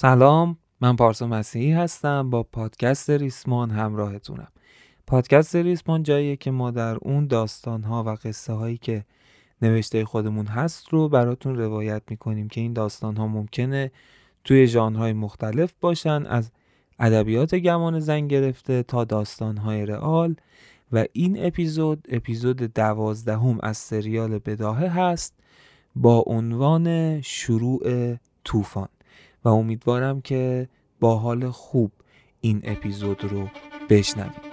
سلام من پارسا مسیحی هستم با پادکست ریسمان همراهتونم. پادکست ریسمان جاییه که ما در اون داستانها و قصه هایی که نوشته خودمون هست رو براتون روایت می‌کنیم که این داستانها ممکنه توی ژانرهای مختلف باشن از ادبیات گمان زن گرفته تا داستانهای رئال و این اپیزود اپیزود دوازدهم از سریال بداهه هست با عنوان شروع طوفان. و امیدوارم که با حال خوب این اپیزود رو بشنوید.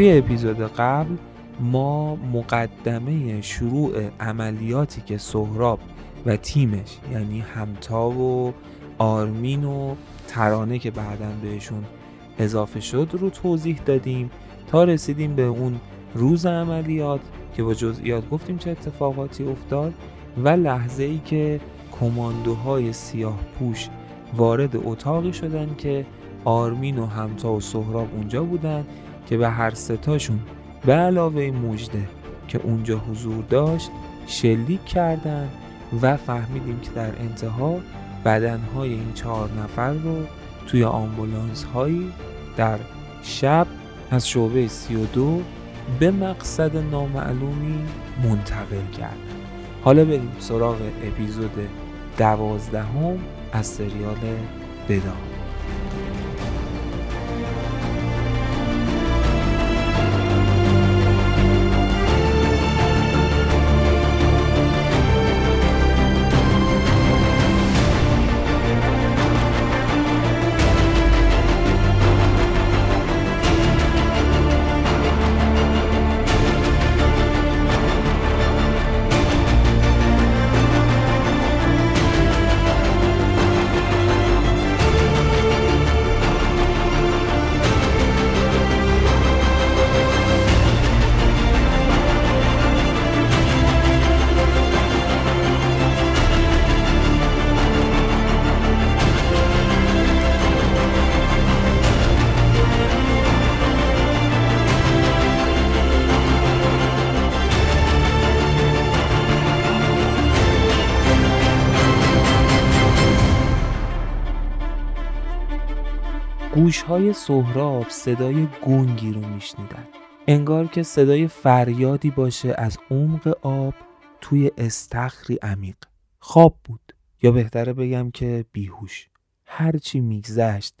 توی اپیزود قبل ما مقدمه شروع عملیاتی که سهراب و تیمش یعنی همتا و آرمین و ترانه که بعدا بهشون اضافه شد رو توضیح دادیم تا رسیدیم به اون روز عملیات که با جزئیات گفتیم چه اتفاقاتی افتاد و لحظه ای که کماندوهای سیاه پوش وارد اتاقی شدن که آرمین و همتا و سهراب اونجا بودن که به هر ستاشون به علاوه مجده که اونجا حضور داشت شلیک کردن و فهمیدیم که در انتها بدنهای این چهار نفر رو توی آمبولانس هایی در شب از شعبه 32 به مقصد نامعلومی منتقل کردن. حالا بریم سراغ اپیزود دوازدهم از سریال بدان گوشهای سهراب صدای گنگی رو میشنیدن. انگار که صدای فریادی باشه از عمق آب توی استخری عمیق. خواب بود. یا بهتره بگم که بیهوش. هرچی میگذشت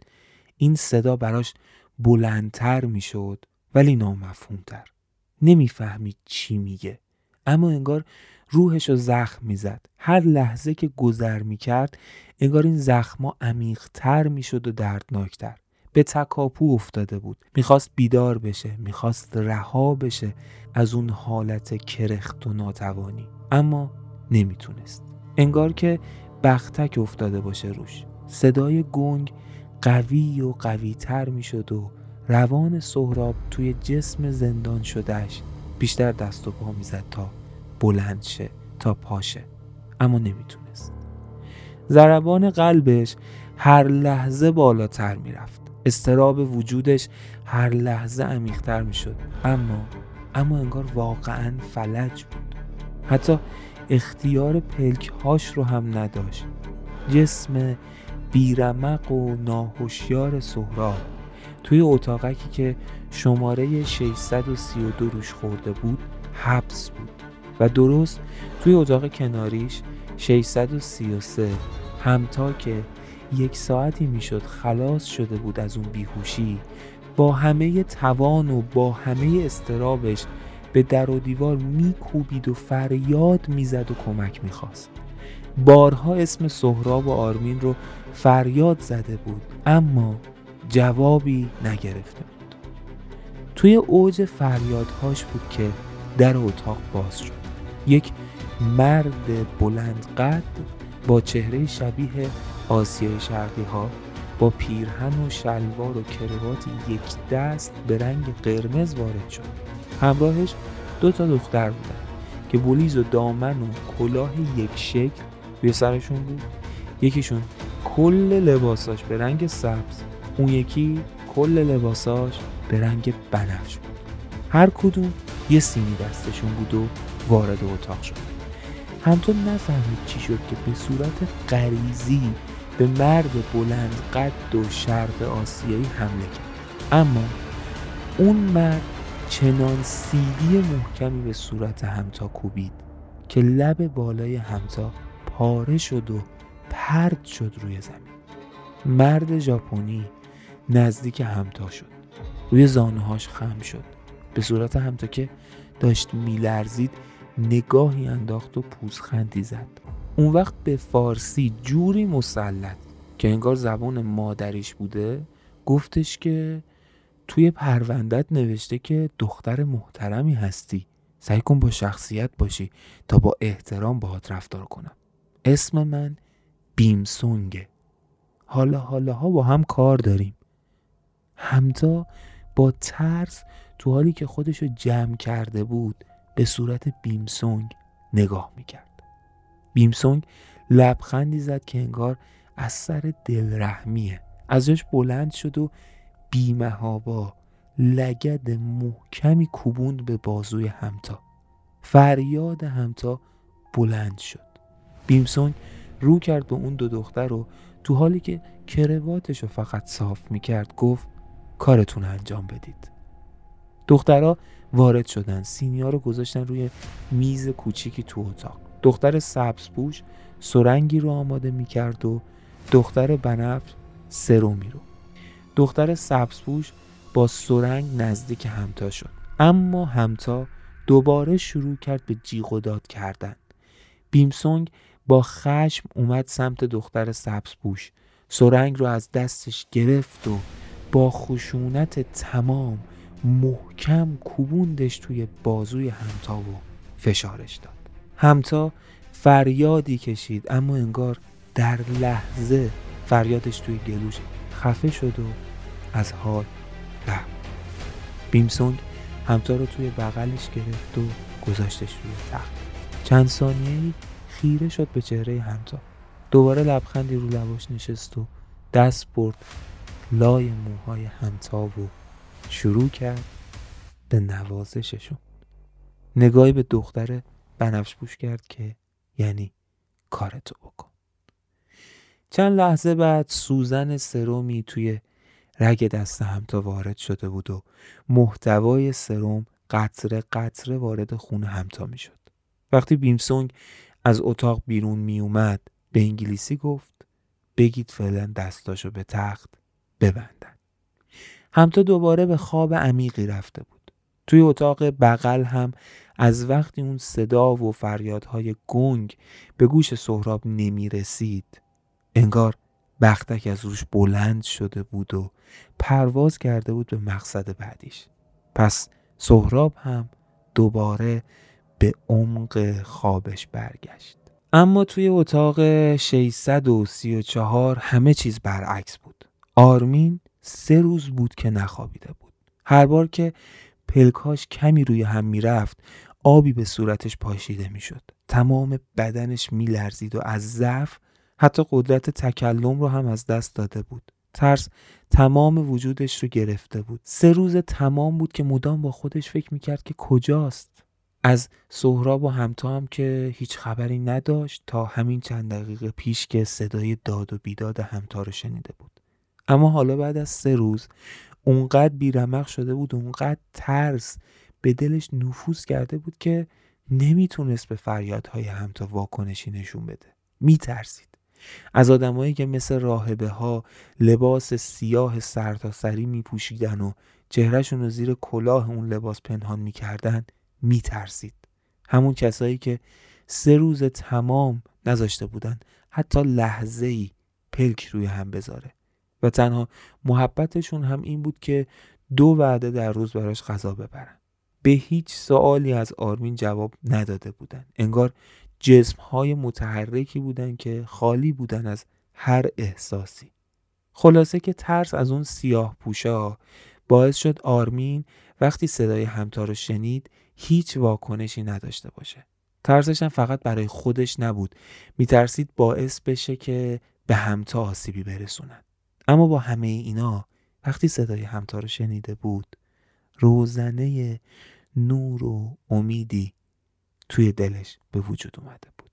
این صدا براش بلندتر می‌شد ولی نامفهومتر. نمی‌فهمید چی میگه. اما انگار روحش رو زخم می‌زد. هر لحظه که گذر می‌کرد انگار این زخما عمیقتر می‌شد و دردناکتر. به تکاپو افتاده بود. می‌خواست بیدار بشه می‌خواست رها بشه از اون حالت کرخت و ناتوانی. اما نمی‌تونست. انگار که بختک افتاده باشه روش. صدای گنگ قوی و قوی تر می‌شد و روان سهراب توی جسم زندان شدهش بیشتر دست و پا می‌زد تا بلند شه تا پاشه اما نمی‌تونست. ضربان قلبش هر لحظه بالاتر می‌رفت. استراب وجودش هر لحظه عمیقتر می‌شد. اما اما انگار واقعا فلج بود. حتی اختیار پلک هاش رو هم نداشت. جسم بیرمق و ناهوشیار سهراب. توی اتاقکی که شماره 632 روش خورده بود حبس بود. و درست توی اتاق کناریش 633 همتا که یک ساعتی می‌شد خلاص شده بود از اون بیهوشی. با همه توان و با همه استرابش به در و دیوار میکوبید و فریاد می‌زد و کمک می‌خواست. بارها اسم سهراب و آرمین رو فریاد زده بود اما جوابی نگرفته بود. توی اوج فریادهاش بود که در اتاق باز شد. یک مرد بلند قد با چهره شبیه آسیای شرقی ها با پیرهن و شلوار و کروات یک دست به رنگ قرمز وارد شد. همراهش دو تا دختر بودن که بولیز و دامن و کلاه یک شکل روی سرشون بود. یکیشون کل لباساش به رنگ سبز اون یکی کل لباساش به رنگ بنفش بود. هر کدوم یه سینی دستشون بود و وارد اتاق شد. همطور نفهمید چی شد که به صورت غریزی به مرد بلند قد و شرق آسیایی حمله کرد. اما اون مرد چنان سیلی محکمی به صورت همتا کوبید که لب بالای همتا پاره شد و پرد شد روی زمین. مرد ژاپنی نزدیک همتا شد. روی زانوهاش خم شد. به صورت همتا که داشت میلرزید نگاهی انداخت و پوزخندی زد. اون وقت به فارسی جوری مسلط که انگار زبان مادریش بوده گفتش که توی پروندت نوشته که دختر محترمی هستی. سعی کن با شخصیت باشی تا با احترام باهات رفتار کنم. اسم من بیمسونگه. حالا حالا ها با هم کار داریم. همتا با ترس تو حالی که خودشو جمع کرده بود به صورت بیمسونگ نگاه می‌کرد. بیمسونگ لبخندی زد که انگار از سر دلرحمیه. ازش بلند شد و بیمهابا لگد محکمی کوبوند به بازوی همتا. فریاد همتا بلند شد. بیمسونگ رو کرد به اون دو دختر رو تو حالی که کرواتش رو فقط صاف می‌کرد گفت کارتون انجام بدید. دخترها وارد شدن. سینیا رو گذاشتن روی میز کوچیکی تو اتاق. دختر سبز پوش سرنگی رو آماده می‌کرد و دختر بنفش سرومی رو. دختر سبزپوش با سرنگ نزدیک همتا شد. اما همتا دوباره شروع کرد به جیغ و داد کردن. بیمسونگ با خشم اومد سمت دختر سبزپوش. سرنگ رو از دستش گرفت و با خشونت تمام محکم کوبوندش توی بازوی همتا و فشارش داد. همتا فریادی کشید اما انگار در لحظه فریادش توی گلوش خفه شد و از حال رفت. بیمسونگ همتا رو توی بغلش گرفت و گذاشتش روی تخت. چند ثانیه خیره شد به چهره همتا. دوباره لبخندی رو لباش نشست و دست برد لای موهای همتا و شروع کرد به نوازششون. نگاهی به دختر بنفش پوش کرد که یعنی کارتو بکن چند لحظه بعد سوزن سرومی توی رگ دست همتا وارد شده بود و محتوای سروم قطره قطره وارد خون همتا می شد. وقتی بیمسونگ از اتاق بیرون می اومد به انگلیسی گفت بگید فعلا دستاشو به تخت ببندن. همتا دوباره به خواب عمیقی رفته بود. توی اتاق بغل هم از وقتی اون صدا و فریادهای گنگ به گوش سهراب نمی رسید انگار بختک از روش بلند شده بود و پرواز کرده بود به مقصد بعدیش. پس سهراب هم دوباره به عمق خوابش برگشت. اما توی اتاق 634 همه چیز برعکس بود. آرمین سه روز بود که نخوابیده بود. هر بار که پلکاش کمی روی هم می‌رفت آبی به صورتش پاشیده می‌شد. تمام بدنش میلرزید و از ضعف حتی قدرت تکلم رو هم از دست داده بود. ترس تمام وجودش رو گرفته بود. سه روز تمام بود که مدام با خودش فکر می‌کرد که کجاست. از سهراب و همتا هم که هیچ خبری نداشت تا همین چند دقیقه پیش که صدای داد و بیداد همتا رو شنیده بود. اما حالا بعد از سه روز اونقدر بیرمق شده بود اونقدر ترس به دلش نفوذ کرده بود که نمی‌تونست به فریادهای همتا واکنشی نشون بده. میترسید. از آدمایی که مثل راهبه ها لباس سیاه سرتاسری می پوشیدن و چهرهشون رو زیر کلاه اون لباس پنهان می‌کردن میترسید. همون کسایی که سه روز تمام نذاشته بودن حتی لحظه ای پلک روی هم بذاره. و تنها محبتشون هم این بود که دو وعده در روز براش غذا ببرن. به هیچ سوالی از آرمین جواب نداده بودن. انگار جسم های متحرکی بودن که خالی بودن از هر احساسی. خلاصه که ترس از اون سیاه پوشا باعث شد آرمین وقتی صدای همتا رو شنید هیچ واکنشی نداشته باشه. ترسش هم فقط برای خودش نبود. میترسید باعث بشه که به همتا آسیبی برسونن. اما با همه اینا وقتی صدای همتا رو شنیده بود روزنه نور و امیدی توی دلش به وجود اومده بود.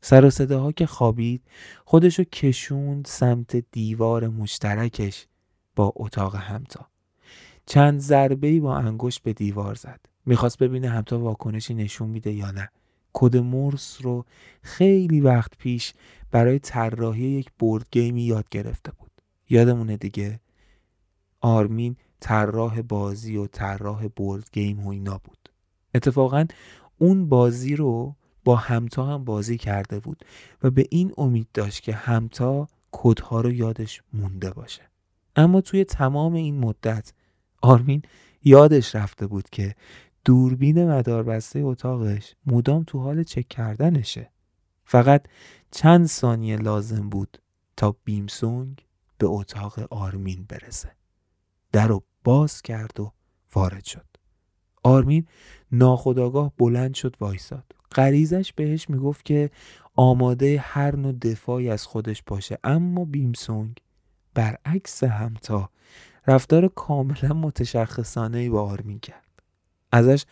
سر و صداها که خوابید خودشو کشوند سمت دیوار مشترکش با اتاق همتا. چند ضربه با انگشت به دیوار زد. می‌خواست ببینه همتا واکنشی نشون میده یا نه. کد مورس رو خیلی وقت پیش برای طراحی یک بورد گیمی یاد گرفته بود. یادمونه دیگه؟ آرمین طراح بازی و طراح بورد گیم و اینا بود. اتفاقا اون بازی رو با همتا هم بازی کرده بود و به این امید داشت که همتا کدها رو یادش مونده باشه. اما توی تمام این مدت آرمین یادش رفته بود که دوربین مداربسته اتاقش مدام تو حال چک کردنشه. فقط چند ثانیه لازم بود تا بیمسونگ به اتاق آرمین برسه. در رو باز کرد و وارد شد. آرمین ناخداگاه بلند شد وایساد. غریزش بهش می‌گفت که آماده هر نوع دفاعی از خودش باشه اما بیمسونگ برعکس همتا رفتار کاملا متشخصانه با آرمین کرد. ازش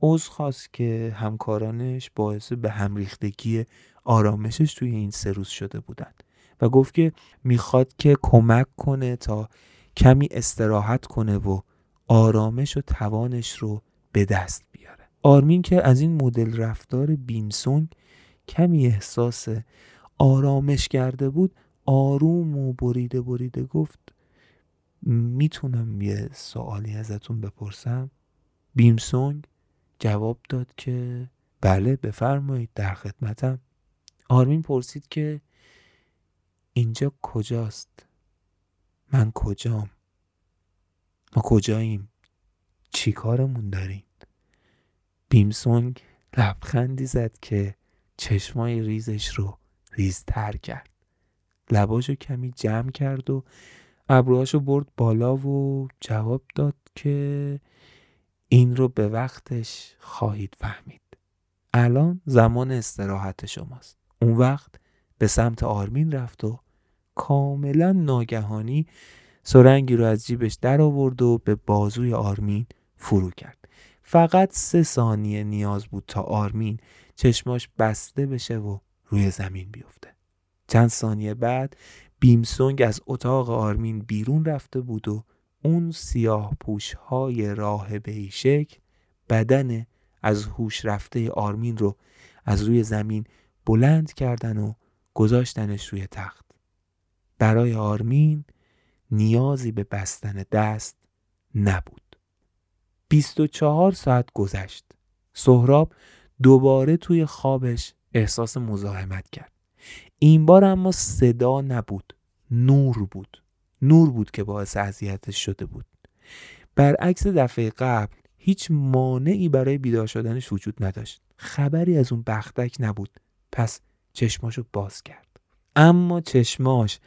عذر خواست که همکارانش باعث به هم ریختگی آرامشش توی این سه روز شده بودن و گفت که می‌خواد که کمک کنه تا کمی استراحت کنه و آرامش و توانش رو به دست بیاره. آرمین که از این مدل رفتار بیمسونگ کمی احساس آرامش کرده بود آروم و بریده بریده گفت می‌تونم یه سوالی ازتون بپرسم؟ بیمسونگ جواب داد که بله بفرمایید در خدمتم. آرمین پرسید که اینجا کجاست؟ من کجام؟ ما کجاییم؟ چی کارمون داریم؟ بیمسونگ لبخندی زد که چشمای ریزش رو ریزتر کرد. لباشو کمی جمع کرد و ابروهاشو برد بالا و جواب داد که این رو به وقتش خواهید فهمید. الان زمان استراحت شماست. اون وقت به سمت آرمین رفت و کاملا ناگهانی سرنگی رو از جیبش در آورد و به بازوی آرمین فرو کرد. فقط سه ثانیه نیاز بود تا آرمین چشماش بسته بشه و روی زمین بیفته. چند ثانیه بعد بیمسونگ از اتاق آرمین بیرون رفته بود و اون سیاه پوش های راهبه شکل بدن از هوش رفته آرمین رو از روی زمین بلند کردن و گذاشتنش روی تخت. برای آرمین نیازی به بستن دست نبود. 24 ساعت گذشت. سهراب دوباره توی خوابش احساس مزاحمت کرد. این بار اما صدا نبود نور بود. نور بود که باعث اذیتش شده بود. برعکس دفعه قبل هیچ مانعی برای بیدار شدنش وجود نداشت. خبری از اون بختک نبود. پس چشماشو باز کرد. اما چشماش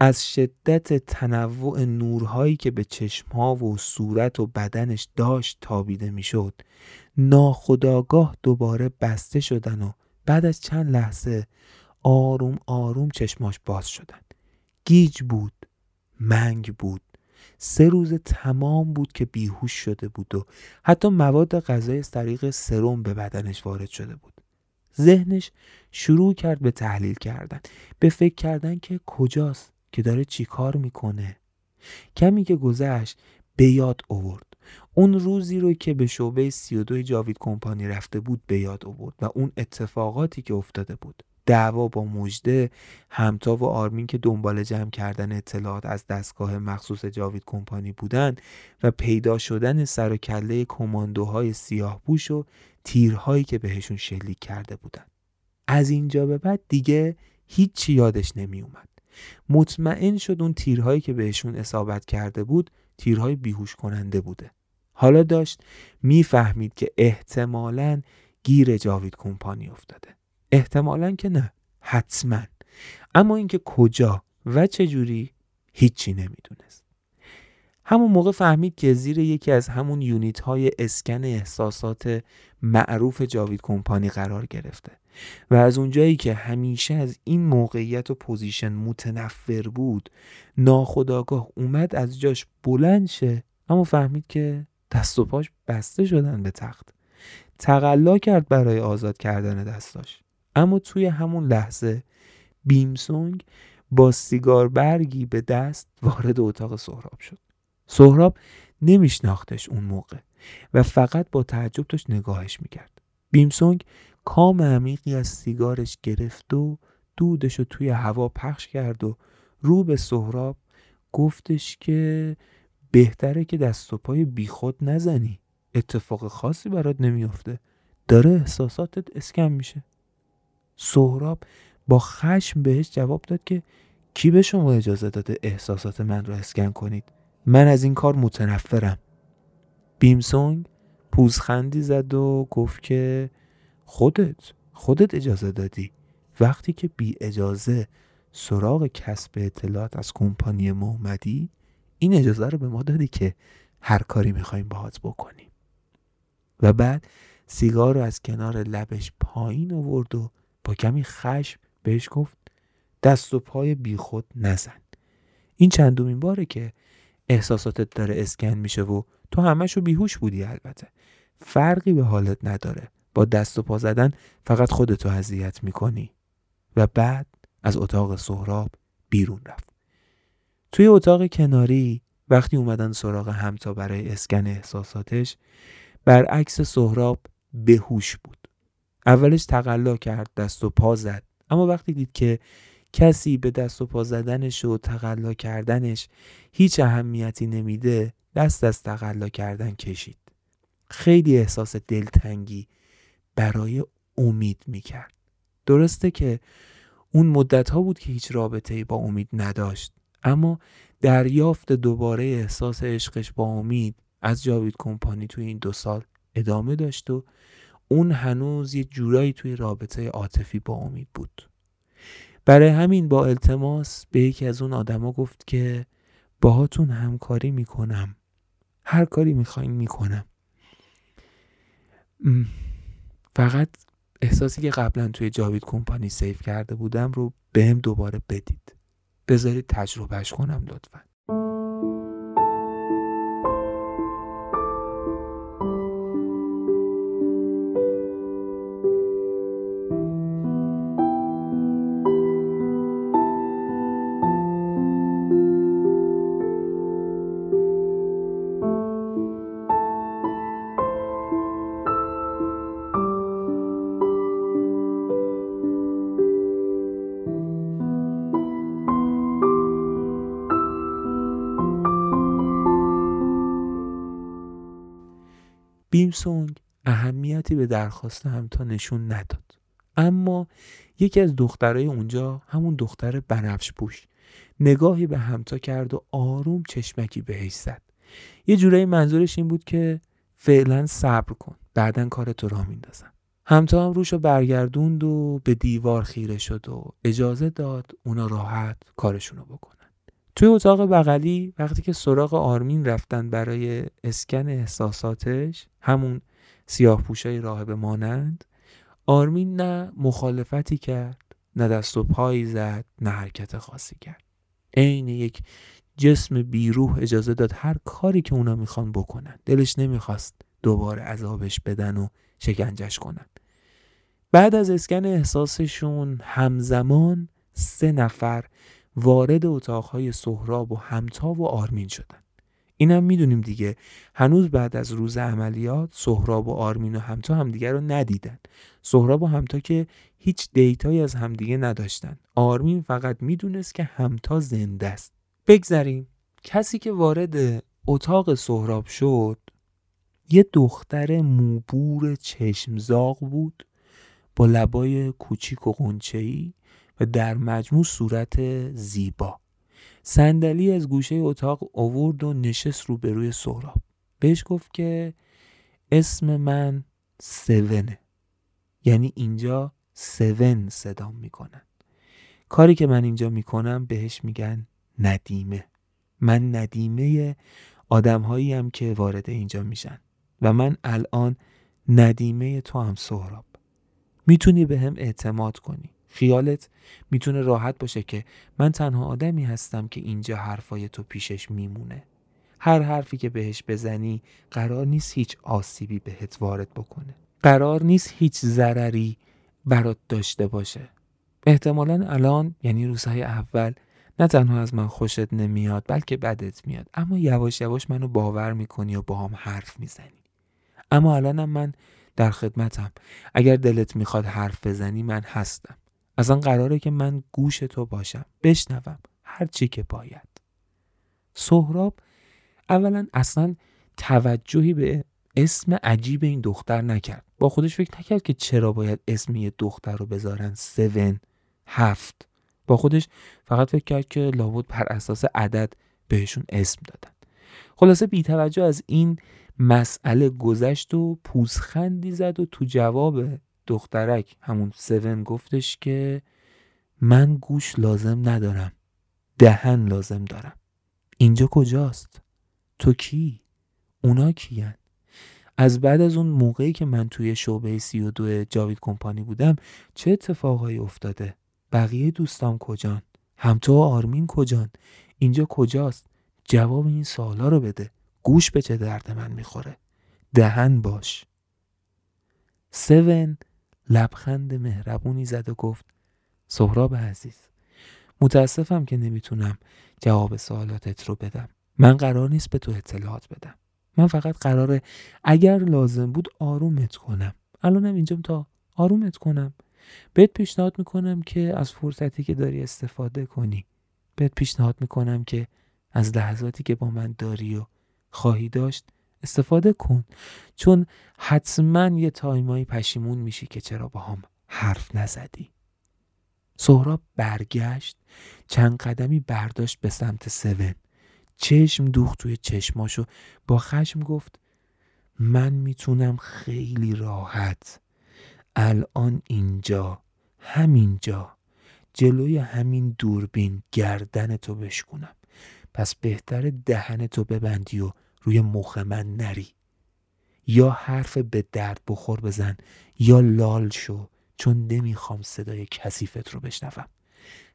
از شدت تنوع نورهایی که به چشمها و صورت و بدنش داشت تابیده می‌شد. ناخداگاه دوباره بسته شدن و بعد از چند لحظه آروم آروم چشماش باز شدن. گیج بود منگ بود. سه روز تمام بود که بیهوش شده بود و حتی مواد غذایی از طریق سرم به بدنش وارد شده بود. ذهنش شروع کرد به تحلیل کردن. به فکر کردن که کجاست. که داره چیکار می‌کنه. کمی که گذشت به یاد آورد. اون روزی رو که به شعبه 32 جاوید کمپانی رفته بود به یاد آورد و اون اتفاقاتی که افتاده بود. دعوا با مجده همتا و آرمین که دنبال جمع کردن اطلاعات از دستگاه مخصوص جاوید کمپانی بودن و پیدا شدن سر و کله کماندوهای سیاه و تیرهایی که بهشون شلیک کرده بودن. از اینجا به بعد دیگه هیچی یادش نمی اومد مطمئن شد اون تیرهایی که بهشون اصابت کرده بود تیرهای بیهوش کننده بوده. حالا داشت می‌فهمید که احتمالا گیر جاوید کمپانی افتاده. احتمالا که نه حتما. اما اینکه کجا و چه جوری هیچی نمی‌دونست. همون موقع فهمید که زیر یکی از همون unit های اسکن احساسات معروف جاوید کمپانی قرار گرفته. و از اونجایی که همیشه از این موقعیت و position متنفر بود ناخودآگاه اومد از جاش بلند شه. اما فهمید که دست و پاش بسته شدن به تخت. تقلا کرد برای آزاد کردن دستاش. اما توی همون لحظه بیمسونگ با سیگار برگی به دست وارد اتاق سهراب شد. سهراب نمیشناختش اون موقع و فقط با تعجب داشت نگاهش می‌کرد. بیمسونگ کام عمیقی از سیگارش گرفت و دودش رو توی هوا پخش کرد و رو به سهراب گفتش که بهتره که دست و پای بیخود نزنی. اتفاق خاصی برات نمیافته. داره احساساتت اسکم میشه. سهراب با خشم بهش جواب داد که کی به شما اجازه داده احساسات من رو اسکن کنید؟ من از این کار متنفرم. بیمسونگ پوزخندی زد و گفت که خودت خودت اجازه دادی. وقتی که بی اجازه سراغ کسب اطلاعات از کمپانی ما اومدی این اجازه رو به ما دادی که هر کاری می‌خوایم باهات بکنیم. و بعد سیگار رو از کنار لبش پایین آورد و با کمی خشم بهش گفت دست و پای بیخود نزن. این چندمین باره که احساساتت داره اسکن میشه و تو همشو بیهوش بودی البته. فرقی به حالت نداره. با دست و پا زدن فقط خودتو اذیت می‌کنی. و بعد از اتاق سهراب بیرون رفت. توی اتاق کناری وقتی اومدن سراغ همتا برای اسکن احساساتش برعکس سهراب بهوش بود. اولش تقلا کرد دست و پا زد. اما وقتی دید که کسی به دست و پا زدنش و تقلا کردنش هیچ اهمیتی نمیده دست از تقلا کردن کشید. خیلی احساس دلتنگی برای امید می‌کرد. درسته که اون مدت ها بود که هیچ رابطه با امید نداشت اما دریافت دوباره احساس عشقش با امید از جاوید کمپانی توی این دو سال ادامه داشت و اون هنوز یه جورایی توی رابطه عاطفی با امید بود. برای همین با التماس به یکی از اون آدما گفت که باهاتون همکاری می‌کنم. هر کاری می‌خواین می‌کنم. فقط احساسی که قبلا توی جاوید کمپانی سیف کرده بودم رو بهم دوباره بدید. بذارید تجربهش کنم لطفا. بیمسونگ اهمیتی به درخواست همتا نشون نداد. اما یکی از دخترای اونجا همون دختر بنفش پوش نگاهی به همتا کرد و آروم چشمکی بهش زد. یه جورایی منظورش این بود که فعلا صبر کن بعدا کار تو را میندازم. همتا هم روشو برگردوند و به دیوار خیره شد و اجازه داد اونا راحت کارشونو بکنن توی اتاق بغلی وقتی که سراغ آرمین رفتن برای اسکن احساساتش همون سیاه پوشای راهب مانند آرمین نه مخالفتی کرد نه دست و پایی زد نه حرکت خاصی کرد. عین یک جسم بیروح اجازه داد هر کاری که اونا می‌خوان بکنن. دلش نمی‌خواست دوباره عذابش بدن و شکنجش کنن. بعد از اسکن احساسشون همزمان سه نفر وارد اتاقهای سهراب و همتا و آرمین شدن. اینم می‌دونیم دیگه. هنوز بعد از روز عملیات سهراب و آرمین و همتا همدیگه رو ندیدن. سهراب و همتا که هیچ دیتایی از همدیگه نداشتن. آرمین فقط می‌دونست که همتا زنده است. بگذریم. کسی که وارد اتاق سهراب شد یه دختر موبور چشمزاق بود با لبای کوچیک و قنچه‌ای و در مجموع صورت زیبا. صندلی از گوشه اتاق آورد و نشست روبروی سهراب. بهش گفت که اسم من سونه. یعنی اینجا سون صدام می‌کنن. کاری که من اینجا می‌کنم بهش میگن ندیمه. من ندیمه آدم هایی هم که وارد اینجا میشن و من الان ندیمه تو هم سهراب. می‌تونی به هم اعتماد کنی. خیالت می‌تونه راحت باشه که من تنها آدمی هستم که اینجا حرفای تو پیشش میمونه. هر حرفی که بهش بزنی قرار نیست هیچ آسیبی بهت وارد بکنه. قرار نیست هیچ ضرری برات داشته باشه. احتمالا الان یعنی روزهای اول نه تنها از من خوشت نمیاد بلکه بدت میاد. اما یواش یواش منو باور می‌کنی و با هم حرف می‌زنی. اما الانم من در خدمتم. اگر دلت می‌خواد حرف بزنی من هستم. آن قراره که من گوش تو باشم. بشنوم هر چی که باید. سهراب اولا اصلا توجهی به اسم عجیب این دختر نکرد. با خودش فکر نکرد که چرا باید اسم یه دختر رو بذارن سون هفت. با خودش فقط فکر کرد که لابد بر اساس عدد بهشون اسم دادن. خلاصه بی توجه از این مسئله گذشت و پوزخندی زد و تو جواب دخترک همون سون گفتش که من گوش لازم ندارم دهن لازم دارم اینجا کجاست؟ تو کی؟ اونا کیان؟ از بعد از اون موقعی که من توی شعبه سی و دو جاوید کمپانی بودم چه اتفاقایی افتاده؟ بقیه دوستام کجان؟ همتو و آرمین کجان؟ اینجا کجاست؟ جواب این سوالا رو بده گوش به چه درد من می‌خوره دهن باش سون لبخند مهربونی زد و گفت سهراب عزیز متاسفم که نمی‌تونم جواب سوالاتت رو بدم. من قرار نیست به تو اطلاعات بدم. من فقط قراره اگر لازم بود آرومت کنم. الانم اینجام تا آرومت کنم. بهت پیشنهاد می‌کنم که از فرصتی که داری استفاده کنی. بهت پیشنهاد می‌کنم که از لحظاتی که با من داری و خواهی داشت استفاده کن. چون حتما یه تایمایی پشیمون میشی که چرا با هم حرف نزدی. سهراب برگشت چند قدمی برداشت به سمت سون. چشم دوخت توی چشماشو. با خشم گفت من می‌تونم خیلی راحت. الان اینجا همینجا. جلوی همین دوربین گردن تو بشکنم پس بهتر دهن تو ببندی و روی مخ من نری. یا حرف به درد بخور بزن یا لال شو چون نمی‌خوام صدای کثیفت رو بشنوم.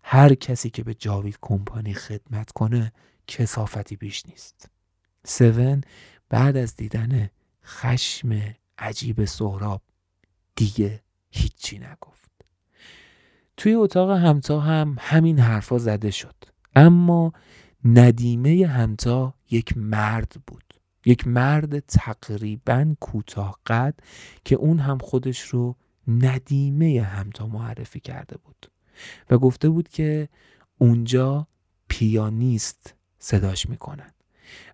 هر کسی که به جاوید کمپانی خدمت کنه کسافتی بیش نیست. سون بعد از دیدن خشم عجیب سهراب دیگه هیچی نگفت. توی اتاق همتا هم همین حرفا زده شد. اما ندیمه همتا یک مرد بود. یک مرد تقریبا کوتاه قد که اون هم خودش رو ندیمه همتا معرفی کرده بود. و گفته بود که اونجا پیانیست صداش می‌کنن.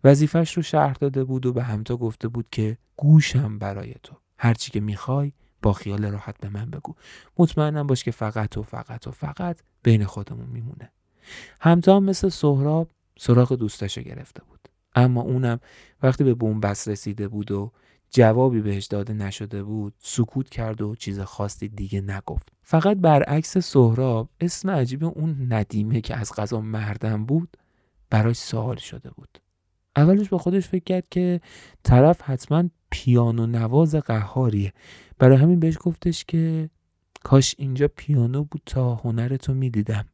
وظیفش رو شرح داده بود و به همتا گفته بود که گوشم برای تو. هرچی که می‌خوای با خیال راحت به من بگو. مطمئنم باش که فقط و فقط و فقط بین خودمون میمونه. همتا هم مثل سهراب سراغ دوستش گرفته بود. اما اونم وقتی به بومبست رسیده بود و جوابی بهش داده نشده بود سکوت کرد و چیز خاصی دیگه نگفت. فقط برعکس سهراب اسم عجیب اون ندیمه که از غذا مردم بود براش سوال شده بود. اولش با خودش فکر کرد که طرف حتما پیانو نواز قهاریه. برای همین بهش گفتش که کاش اینجا پیانو بود تا هنرتو می‌دیدم.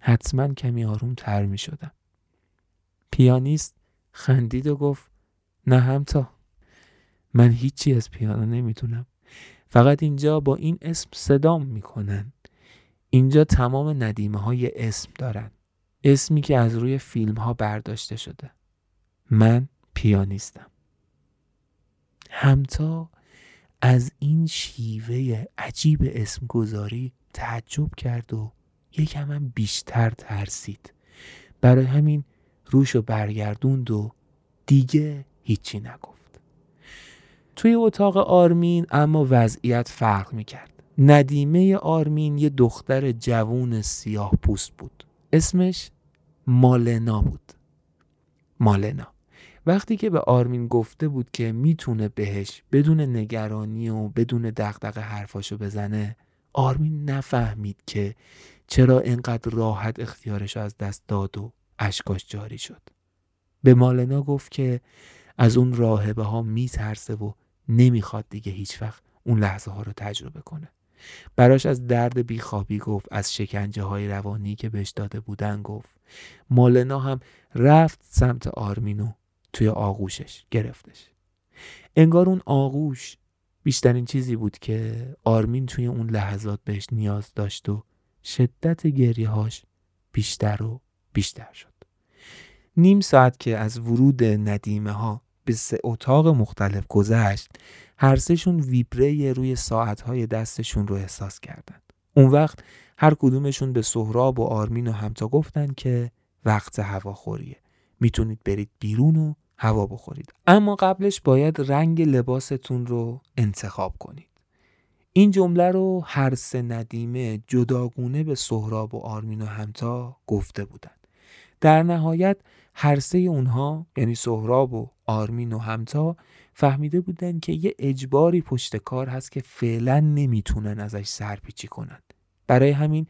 حتما کمی آروم تر می شدم پیانیست خندید و گفت نه همتا. من هیچی از پیانو نمی‌تونم فقط اینجا با این اسم صدام می‌کنن. اینجا تمام ندیمه های اسم دارن. اسمی که از روی فیلم ها برداشته شده. من پیانیستم. همتا از این شیوه عجیب اسم گذاری تعجب کرد و یکم هم بیشتر ترسید. برای همین روشو برگردوند و دیگه هیچی نگفت. توی اتاق آرمین اما وضعیت فرق می‌کرد. ندیمه آرمین یه دختر جوون سیاه پوست بود. اسمش مالنا بود. مالنا. وقتی که به آرمین گفته بود که می‌تونه بهش بدون نگرانی و بدون دغدغه حرفاشو بزنه آرمین نفهمید که چرا اینقدر راحت اختیارش از دست داد و اشکاش جاری شد. به مالنا گفت که از اون راهبه ها میترسه و نمی‌خواد دیگه هیچ وقت اون لحظه ها رو تجربه کنه. براش از درد بیخوابی گفت از شکنجه های روانی که بهش داده بودن گفت. مالنا هم رفت سمت آرمینو توی آغوشش گرفتش. انگار اون آغوش بیشترین چیزی بود که آرمین توی اون لحظات بهش نیاز داشت و شدت گریهاش بیشتر و بیشتر شد نیم ساعت که از ورود ندیمه ها به سه اتاق مختلف گذشت هر سهشون ویبره روی ساعتهای دستشون رو احساس کردند. اون وقت هر کدومشون به سهراب و آرمین و همتا گفتن که وقت هواخوریه می‌تونید برید بیرون و هوا بخورید اما قبلش باید رنگ لباستون رو انتخاب کنید این جمله رو هر سه ندیمه جداگونه به سهراب و آرمین و همتا گفته بودند. در نهایت هر سه اونها یعنی سهراب و آرمین و همتا فهمیده بودن که یه اجباری پشت کار هست که فعلا نمی‌تونن ازش سرپیچی کنن. برای همین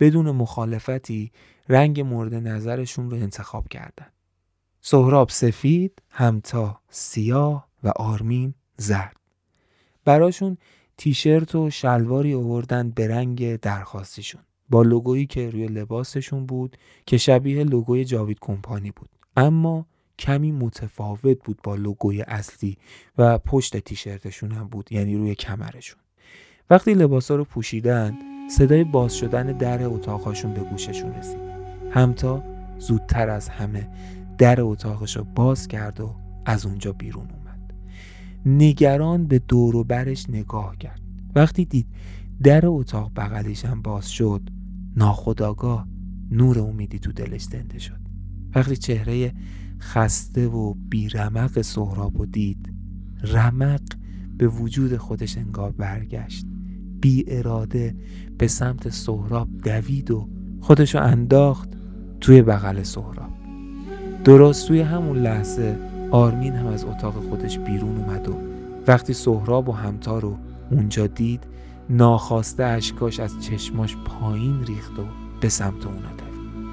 بدون مخالفتی رنگ مورد نظرشون رو انتخاب کردن. سهراب سفید، همتا سیاه و آرمین زرد. براشون تیشرت و شلواری آوردن به رنگ درخواستیشون. با لوگویی که روی لباسشون بود که شبیه لوگوی جاوید کمپانی بود. اما کمی متفاوت بود با لوگوی اصلی و پشت تیشرتشون هم بود یعنی روی کمرشون. وقتی لباسا رو پوشیدن صدای باز شدن در اتاقشون به گوششون رسید. همتا زودتر از همه در اتاقش رو باز کرد و از اونجا بیرون اومد. نگران به دور و برش نگاه کرد. وقتی دید در اتاق بغلیش هم باز شد ناخداگاه نور امیدی تو دلش زنده شد. وقتی چهره خسته و بیرمق سهراب و دید رمق به وجود خودش انگار برگشت. بی اراده به سمت سهراب دوید و خودشو انداخت توی بغل سهراب. درست توی همون لحظه آرمین هم از اتاق خودش بیرون اومد و وقتی سهراب و همتا رو اونجا دید ناخواسته اشکاش از چشماش پایین ریخت و به سمت اونا دوید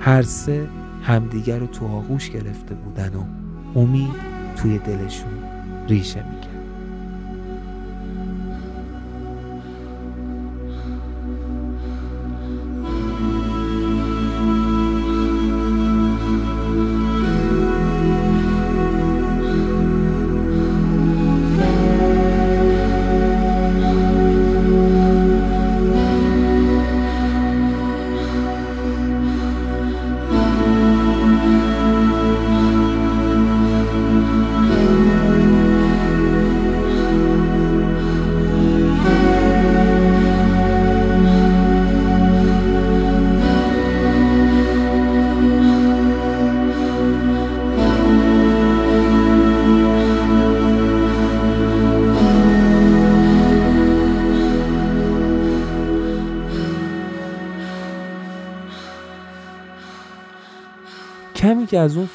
هر سه همدیگر رو تو آغوش گرفته بودن و امید توی دلشون ریشه می‌کرد.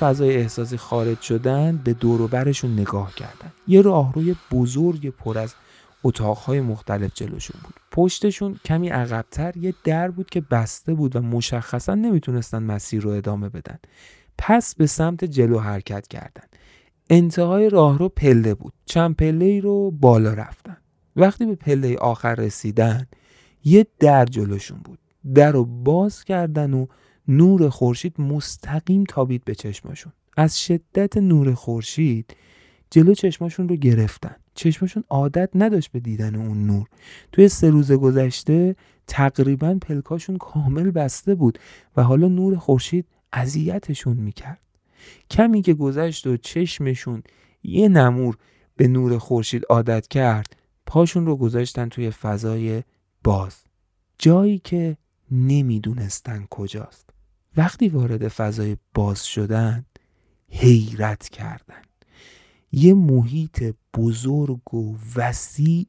فضای احساسی خارج شدن به دور برشون نگاه کردن. یه راهروی بزرگ پر از اتاقهای مختلف جلوشون بود. پشتشون کمی عقبتر یه در بود که بسته بود و مشخصا نمی‌تونستن مسیر رو ادامه بدن. پس به سمت جلو حرکت کردن. انتهای راهرو پله بود. چند پله ای رو بالا رفتن. وقتی به پله آخر رسیدن یه در جلوشون بود. در رو باز کردن و نور خورشید مستقیم تابید به چشماشون. از شدت نور خورشید جلو چشماشون رو گرفتن. چشماشون عادت نداشت به دیدن اون نور. توی سه روز گذشته تقریبا پلکاشون کامل بسته بود و حالا نور خورشید اذیتشون می‌کرد. کمی که گذشت و چشمشون یه نمور به نور خورشید عادت کرد پاشون رو گذاشتن توی فضای باز. جایی که نمی‌دونستن کجاست. وقتی وارد فضای باز شدن حیرت کردن. یه محیط بزرگ و وسیع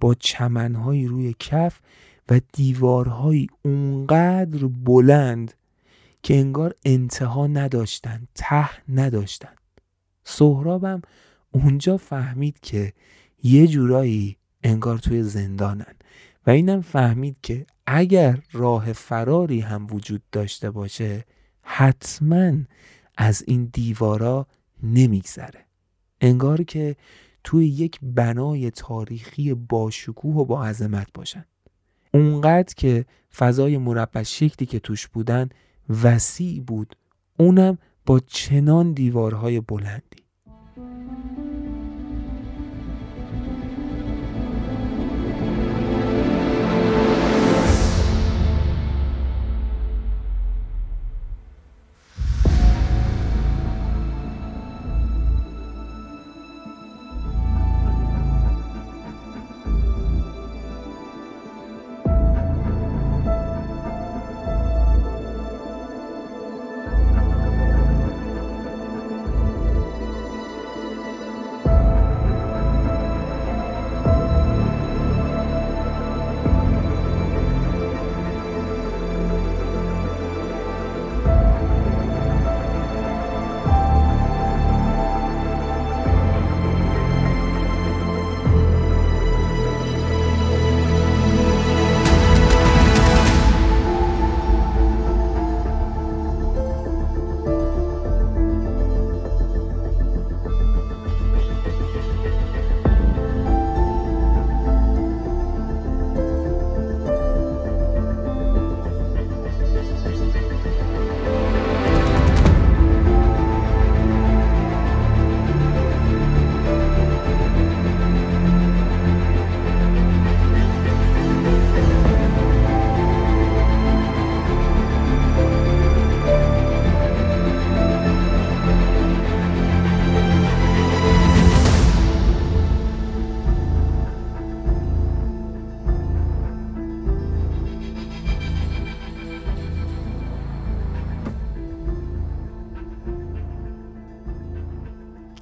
با چمنهایی روی کف و دیوارهایی اونقدر بلند که انگار انتها نداشتن ته نداشتن. سهرابم اونجا فهمید که یه جورایی انگار توی زندانن و اینم فهمید که اگر راه فراری هم وجود داشته باشه حتما از این دیوارا نمیگذره. انگار که توی یک بنای تاریخی باشکوه و با عظمت باشن. اونقدر که فضای مربع شکلی که توش بودن وسیع بود اونم با چنان دیوارهای بلندی.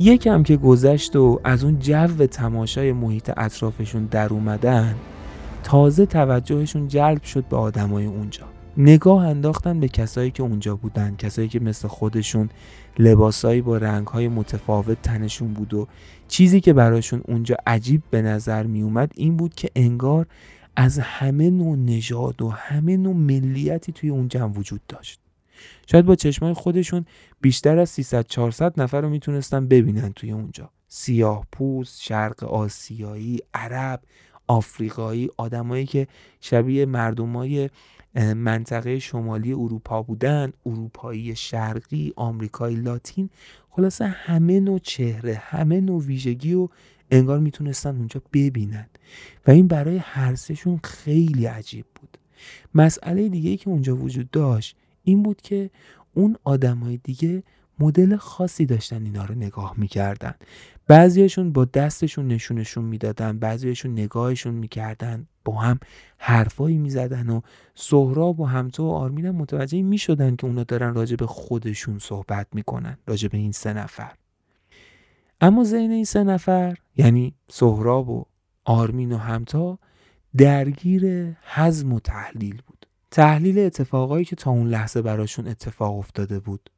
یکم که گذشت و از اون جو تماشای محیط اطرافشون در اومدن تازه توجهشون جلب شد به آدمای اونجا. نگاه انداختن به کسایی که اونجا بودن کسایی که مثل خودشون لباسایی با رنگهای متفاوت تنشون بود و چیزی که براشون اونجا عجیب به نظر می اومد این بود که انگار از همه نوع نژاد و همه نوع ملیتی توی اون جمع وجود داشت. شاید با چشمای خودشون بیشتر از 300 400 نفر رو می‌تونستن ببینن توی اونجا سیاه پوست، شرق آسیایی، عرب، آفریقایی، آدمایی که شبیه مردمای منطقه شمالی اروپا بودن، اروپایی شرقی، آمریکایی لاتین، خلاصه همه نوع چهره، همه نوع ویژگی و انگار می‌تونستن اونجا ببینن و این برای هر سهشون خیلی عجیب بود. مسئله دیگه ای که اونجا وجود داشت این بود که اون آدمای دیگه مدل خاصی داشتن اینا رو نگاه می‌کردن. بعضیاشون با دستشون نشونشون می‌دادن بعضیاشون نگاهشون می‌کردن با هم حرفایی می‌زدن و سهراب و همتو و آرمین هم متوجه می‌شدن که اونا دارن راجع به خودشون صحبت می‌کنن راجع به این سه نفر. اما زین این سه نفر یعنی سهراب و آرمین و همتا درگیر حزم و تحلیل بود. تحلیل اتفاقایی که تا اون لحظه براشون اتفاق افتاده بود.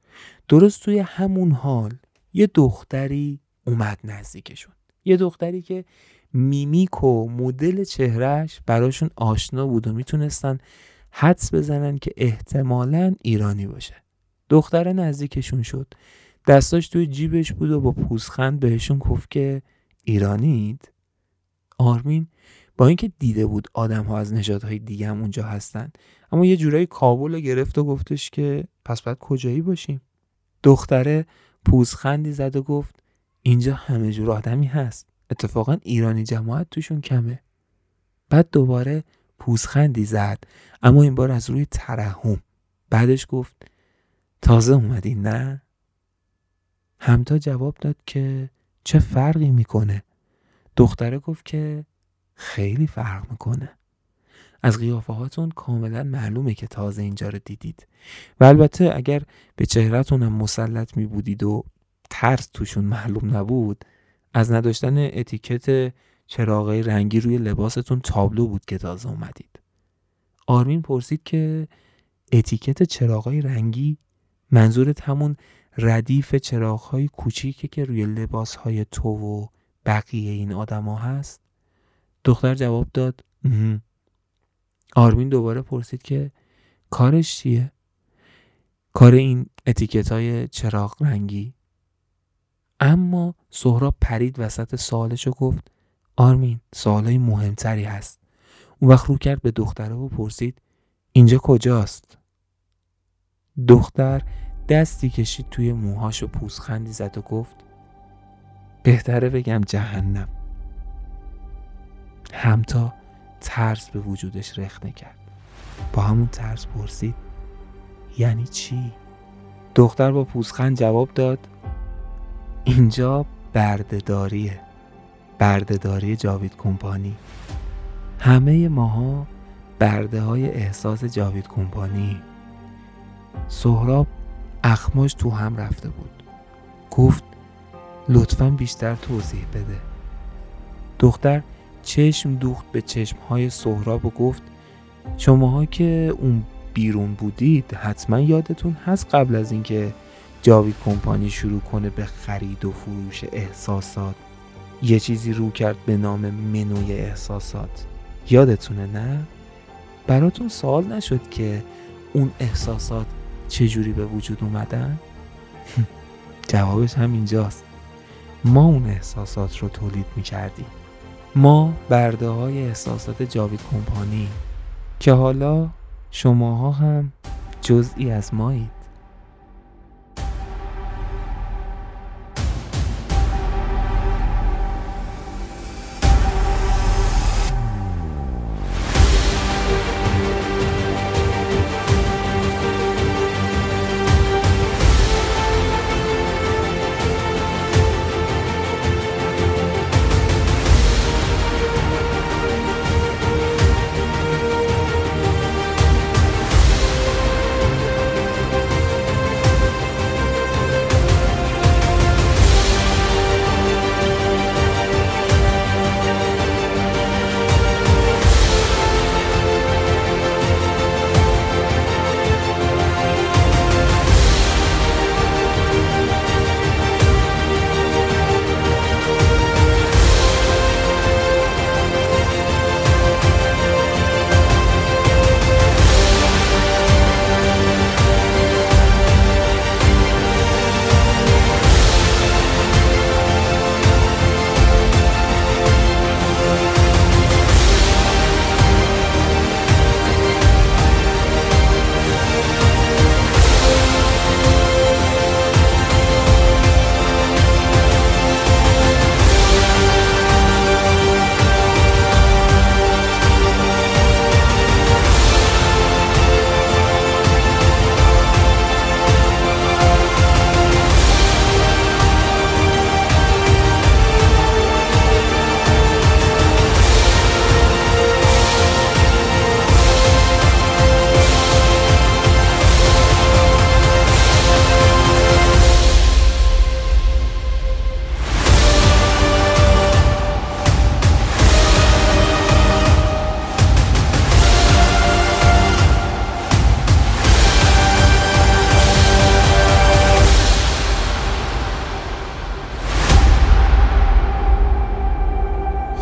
درست توی همون حال یه دختری اومد نزدیکشون. یه دختری که میمیک و مدل چهرهش براشون آشنا بود و می‌تونستن حدس بزنن که احتمالا ایرانی باشه. دختره نزدیکشون شد. دستاش توی جیبش بود و با پوزخند بهشون گفت که ایرانید؟ آرمین با اینکه دیده بود آدم ها از نژادهای دیگه هم اونجا هستن اما یه جورایی کابل گرفت و گفتش که پس باید کجایی باشیم؟ دختره پوزخندی زد و گفت اینجا همه جور آدمی هست. اتفاقا ایرانی جماعت توشون کمه. بعد دوباره پوزخندی زد اما این بار از روی ترحم. بعدش گفت تازه اومدی نه؟ همتا جواب داد که چه فرقی می‌کنه؟ دختره گفت که خیلی فرق می‌کنه. از قیافه هاتون کاملا معلومه که تازه اینجا رو دیدید. و البته اگر به چهرهتون هم مسلط می بودید و ترس توشون معلوم نبود از نداشتن اتیکت چراغای رنگی روی لباستون تابلو بود که تازه اومدید. آرمین پرسید که اتیکت چراغای رنگی منظورت همون ردیف چراغهای کوچیکه که روی لباسهای تو و بقیه این آدما هست؟ دختر جواب داد آرمین دوباره پرسید که کارش چیه؟ کار این اتیکت های چراغ رنگی اما سهراب پرید وسط سوالش و گفت آرمین سوالای مهمتری هست اون وقت رو کرد به دختره و پرسید اینجا کجاست؟ دختر دستی کشید توی موهاش و پوزخندی زد و گفت بهتره بگم جهنم همتا ترس به وجودش رخنه کرد. با همون ترس پرسید یعنی چی؟ دختر با پوزخند جواب داد اینجا بردهداریه بردهداری جاوید کمپانی. همه ماها برده های احساس جاوید کمپانی. سهراب اخماش تو هم رفته بود. گفت لطفا بیشتر توضیح بده. دختر چشم دوخت به چشمهای سهراب و گفت شماها که اون بیرون بودید حتما یادتون هست قبل از اینکه جاوید کمپانی شروع کنه به خرید و فروش احساسات یه چیزی رو کرد به نام منوی احساسات یادتونه نه؟ براتون سوال نشد که اون احساسات چجوری به وجود اومدن؟ جوابش هم اینجاست ما اون احساسات رو تولید می کردیم ما برده های احساسات جاوید کمپانی که حالا شماها هم جزئی از مایید.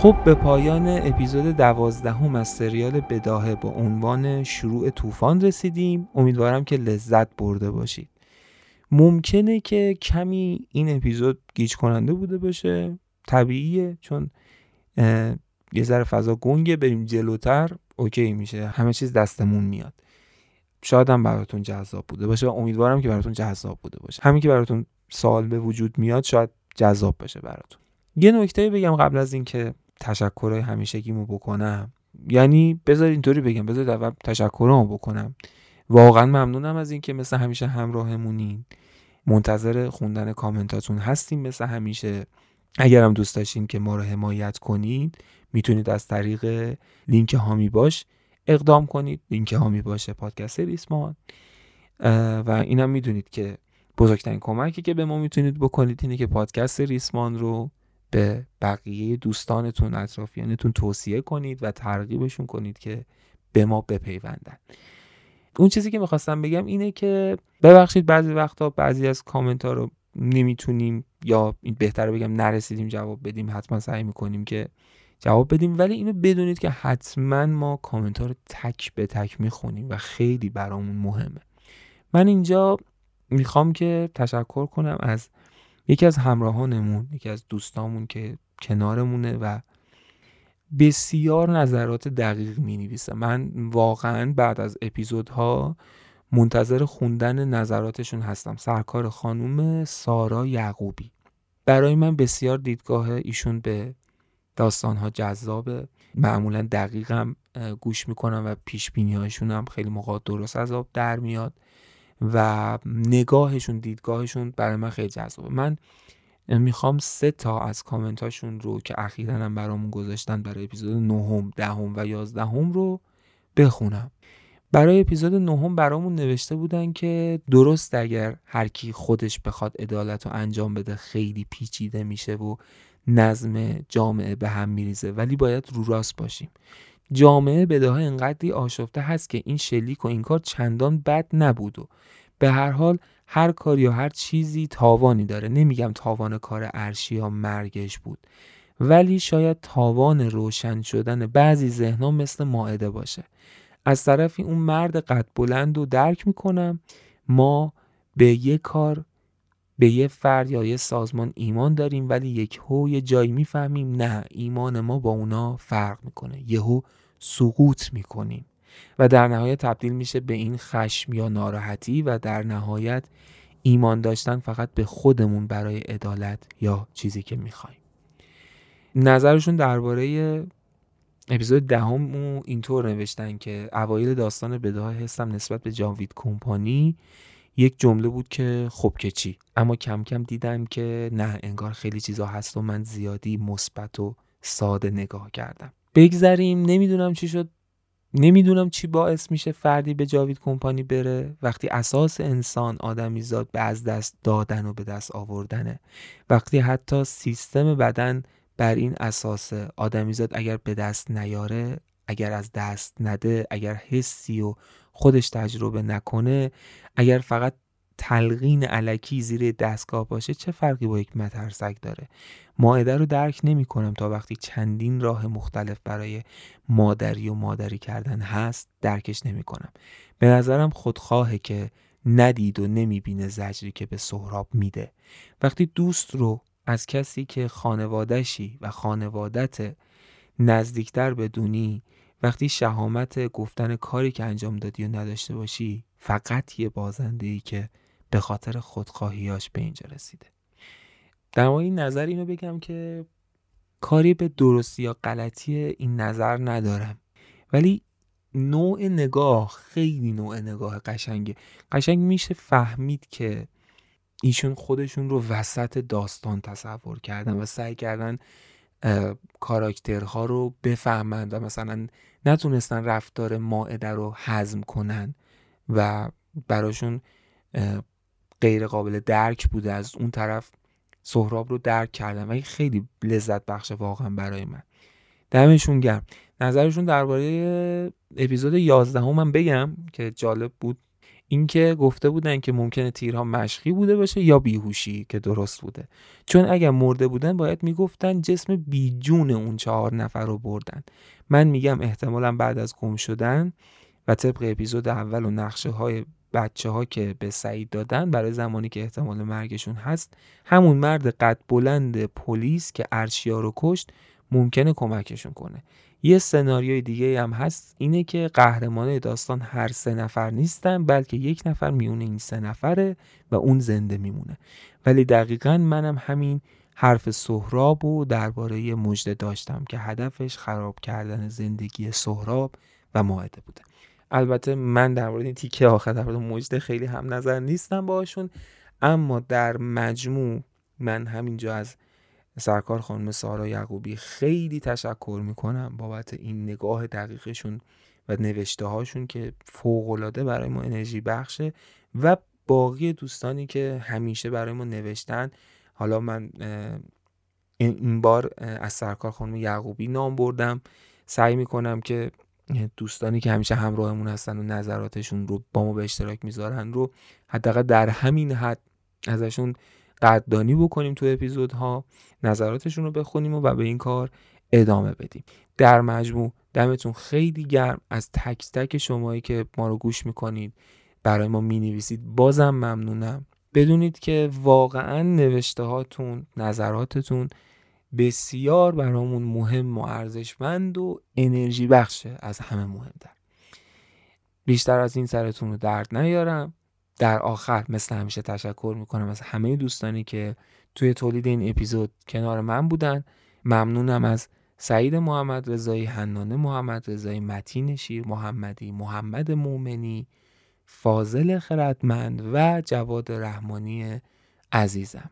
خب به پایان اپیزود دوازدهم از سریال بداهه با عنوان شروع طوفان رسیدیم. امیدوارم که لذت برده باشید. ممکنه که کمی این اپیزود گیج کننده بوده باشه. طبیعیه چون یه ذره فضا گنگه بریم جلوتر اوکی میشه. همه چیز دستمون میاد. شاید هم براتون جذاب بوده باشه و امیدوارم که براتون جذاب بوده باشه. همین که براتون سوال به وجود میاد شاید جذاب باشه براتون. یه نکته بگم قبل از اینکه تشکرهای همیشگیمو بکنم. یعنی بذار اینطوری بگم بذار اول تشکرمو بکنم. واقعا ممنونم از اینکه مثل همیشه همراهمونین. منتظر خوندن کامنتاتون هستیم مثل همیشه. اگرم دوست داشتین که ما رو حمایت کنید می‌تونید از طریق لینک هامی باش اقدام کنید. لینک هامی باشه پادکست ریسمان. و اینم می‌دونید که بزرگترین کمکی که به ما می‌تونید بکنید اینه که پادکست ریسمان رو به بقیه دوستانتون اطرافیانتون توصیه کنید و ترغیبشون کنید که به ما بپیوندن. اون چیزی که می‌خواستم بگم اینه که ببخشید بعضی وقتا بعضی از کامنت ها رو نمی‌تونیم یا بهتر بگم نرسیدیم جواب بدیم حتما سعی می‌کنیم که جواب بدیم. ولی اینو بدونید که حتما ما کامنت ها رو تک به تک می‌خونیم و خیلی برامون مهمه. من اینجا می‌خوام که تشکر کنم از یکی از همراهانمون یکی از دوستامون که کنارمونه و بسیار نظرات دقیق می نویسه من واقعا بعد از اپیزودها منتظر خوندن نظراتشون هستم. سرکار خانوم سارا یعقوبی. برای من بسیار دیدگاه ایشون به داستانها جذابه. معمولا دقیقم گوش می‌کنم و پیش هاشون هم خیلی موقع درست از آب در میاد. و نگاهشون دیدگاهشون برای من خیلی جذابه. من می‌خوام سه تا از کامنتاشون رو که اخیرا هم برامون گذاشتن برای اپیزود نهم دهم و یازدهم رو بخونم. برای اپیزود نهم برامون نوشته بودن که درست اگر هر کی خودش بخواد عدالت رو انجام بده خیلی پیچیده میشه و نظم جامعه به هم میریزه ولی باید رو راست باشیم. جامعه بداها انقدری آشفته هست که این شلیک و این کار چندان بد نبود و به هر حال هر کار یا هر چیزی تاوانی داره. نمیگم تاوان کار ارشی یا مرگش بود ولی شاید تاوان روشن شدن بعضی ذهنها مثل ماعده باشه. از طرفی اون مرد قد بلند و درک می‌کنم. ما به یه کار به یه فرد یا یه سازمان ایمان داریم ولی یک هو یه جایی می‌فهمیم نه ایمان ما با اونا فرق می‌کنه. یهو سقوط می‌کنیم. و در نهایت تبدیل میشه به این خشم یا ناراحتی و در نهایت ایمان داشتن فقط به خودمون برای عدالت یا چیزی که می‌خوایم. نظرشون درباره اپیزود دهم ده اینطور نوشتن که اوایل داستان بداه حسم نسبت به جاوید کمپانی یک جمله بود که خب که چی؟ اما کم کم دیدم که نه انگار خیلی چیزا هست و من زیادی مثبت و ساده نگاه کردم. بگذریم نمی‌دونم چی شد. نمی‌دونم چی باعث میشه فردی به جاوید کمپانی بره. وقتی اساس انسان آدمیزاد به از دست دادن و به دست آوردنه وقتی حتی سیستم بدن بر این اساس آدمیزاد اگر به دست نیاره اگر از دست نده اگر حسی و خودش تجربه نکنه اگر فقط تلقین علکی زیر دستگاه باشه چه فرقی با یک مترسک داره؟ ماعده رو درک نمی کنم تا وقتی چندین راه مختلف برای مادری و مادری کردن هست درکش نمی کنم به نظرم خودخواهه که ندید و نمی‌بینه زجری که به سهراب میده. وقتی دوست رو از کسی که خانوادهشی و خانوادت نزدیکتر بدونی وقتی شهامت گفتن کاری که انجام دادی و نداشته باشی فقط یه بازنده ای که به خاطر خودخواهیاش به اینجا رسیده. در مورد این نظر اینو بگم که کاری به درستی یا غلطی این نظر ندارم. ولی نوع نگاه خیلی نوع نگاه قشنگه. قشنگ میشه فهمید که ایشون خودشون رو وسط داستان تصور کردن و سعی کردن کاراکترها رو بفهمند و مثلا نتونستن رفتار ماعده رو حزم کنن و براشون غیر قابل درک بوده از اون طرف سهراب رو درک کردن و خیلی لذت بخش واقعا برای من. دمشون گرم. نظرشون درباره اپیزود 11 هم من بگم که جالب بود. اینکه گفته بودن که ممکنه تیرها مشقی بوده باشه یا بیهوشی که درست بوده. چون اگر مرده بودن باید می‌گفتن جسم بیجون اون چهار نفر رو بردن. من میگم احتمالا بعد از گم شدن و طبق اپیزود اول و نقشه های بچه ها که به سعید دادن برای زمانی که احتمال مرگشون هست همون مرد قد بلند پلیس که ارشیا رو کشت ممکنه کمکشون کنه. یه سناریوی دیگه هم هست اینه که قهرمان داستان هر سه نفر نیستن بلکه یک نفر میونه این سه نفره و اون زنده میمونه. ولی دقیقا منم همین حرف سهراب و درباره مجده داشتم که هدفش خراب کردن زندگی سهراب و ماعده بوده. البته من در مورد این تیکه آخر در مورد مجده خیلی هم نظر نیستم باشون اما در مجموع من همینجا از سرکار خانم سارا یعقوبی خیلی تشکر می‌کنم بابت این نگاه دقیقشون و نوشته هاشون که فوقالعاده برای ما انرژی بخشه و باقی دوستانی که همیشه برای ما نوشتن. حالا من این بار از سرکار خانم یعقوبی نام بردم. سعی می‌کنم که دوستانی که همیشه همراهمون هستن و نظراتشون رو با ما به اشتراک می‌ذارن رو حداقل در همین حد ازشون قدردانی بکنیم تو اپیزودها نظراتشون رو بخونیم و, به این کار ادامه بدیم. در مجموع دمتون خیلی گرم از تک تک شمایی که ما رو گوش می‌کنید برای ما می نویسید بازم ممنونم. بدونید که واقعا نوشته هاتون نظراتتون بسیار برامون مهم و ارزشمند و انرژی بخشه از همه مهمتر. بیشتر از این سرتون رو درد نیارم. در آخر مثل همیشه تشکر می‌کنم از همه دوستانی که توی تولید این اپیزود کنار من بودن. ممنونم از سعید محمد رضایی حنانه محمد رضایی متین شیر محمدی محمد مومنی فاضل خردمند و جواد رحمانی عزیزم.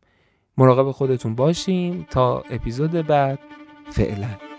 مراقب خودتون باشین تا اپیزود بعد. فعلا.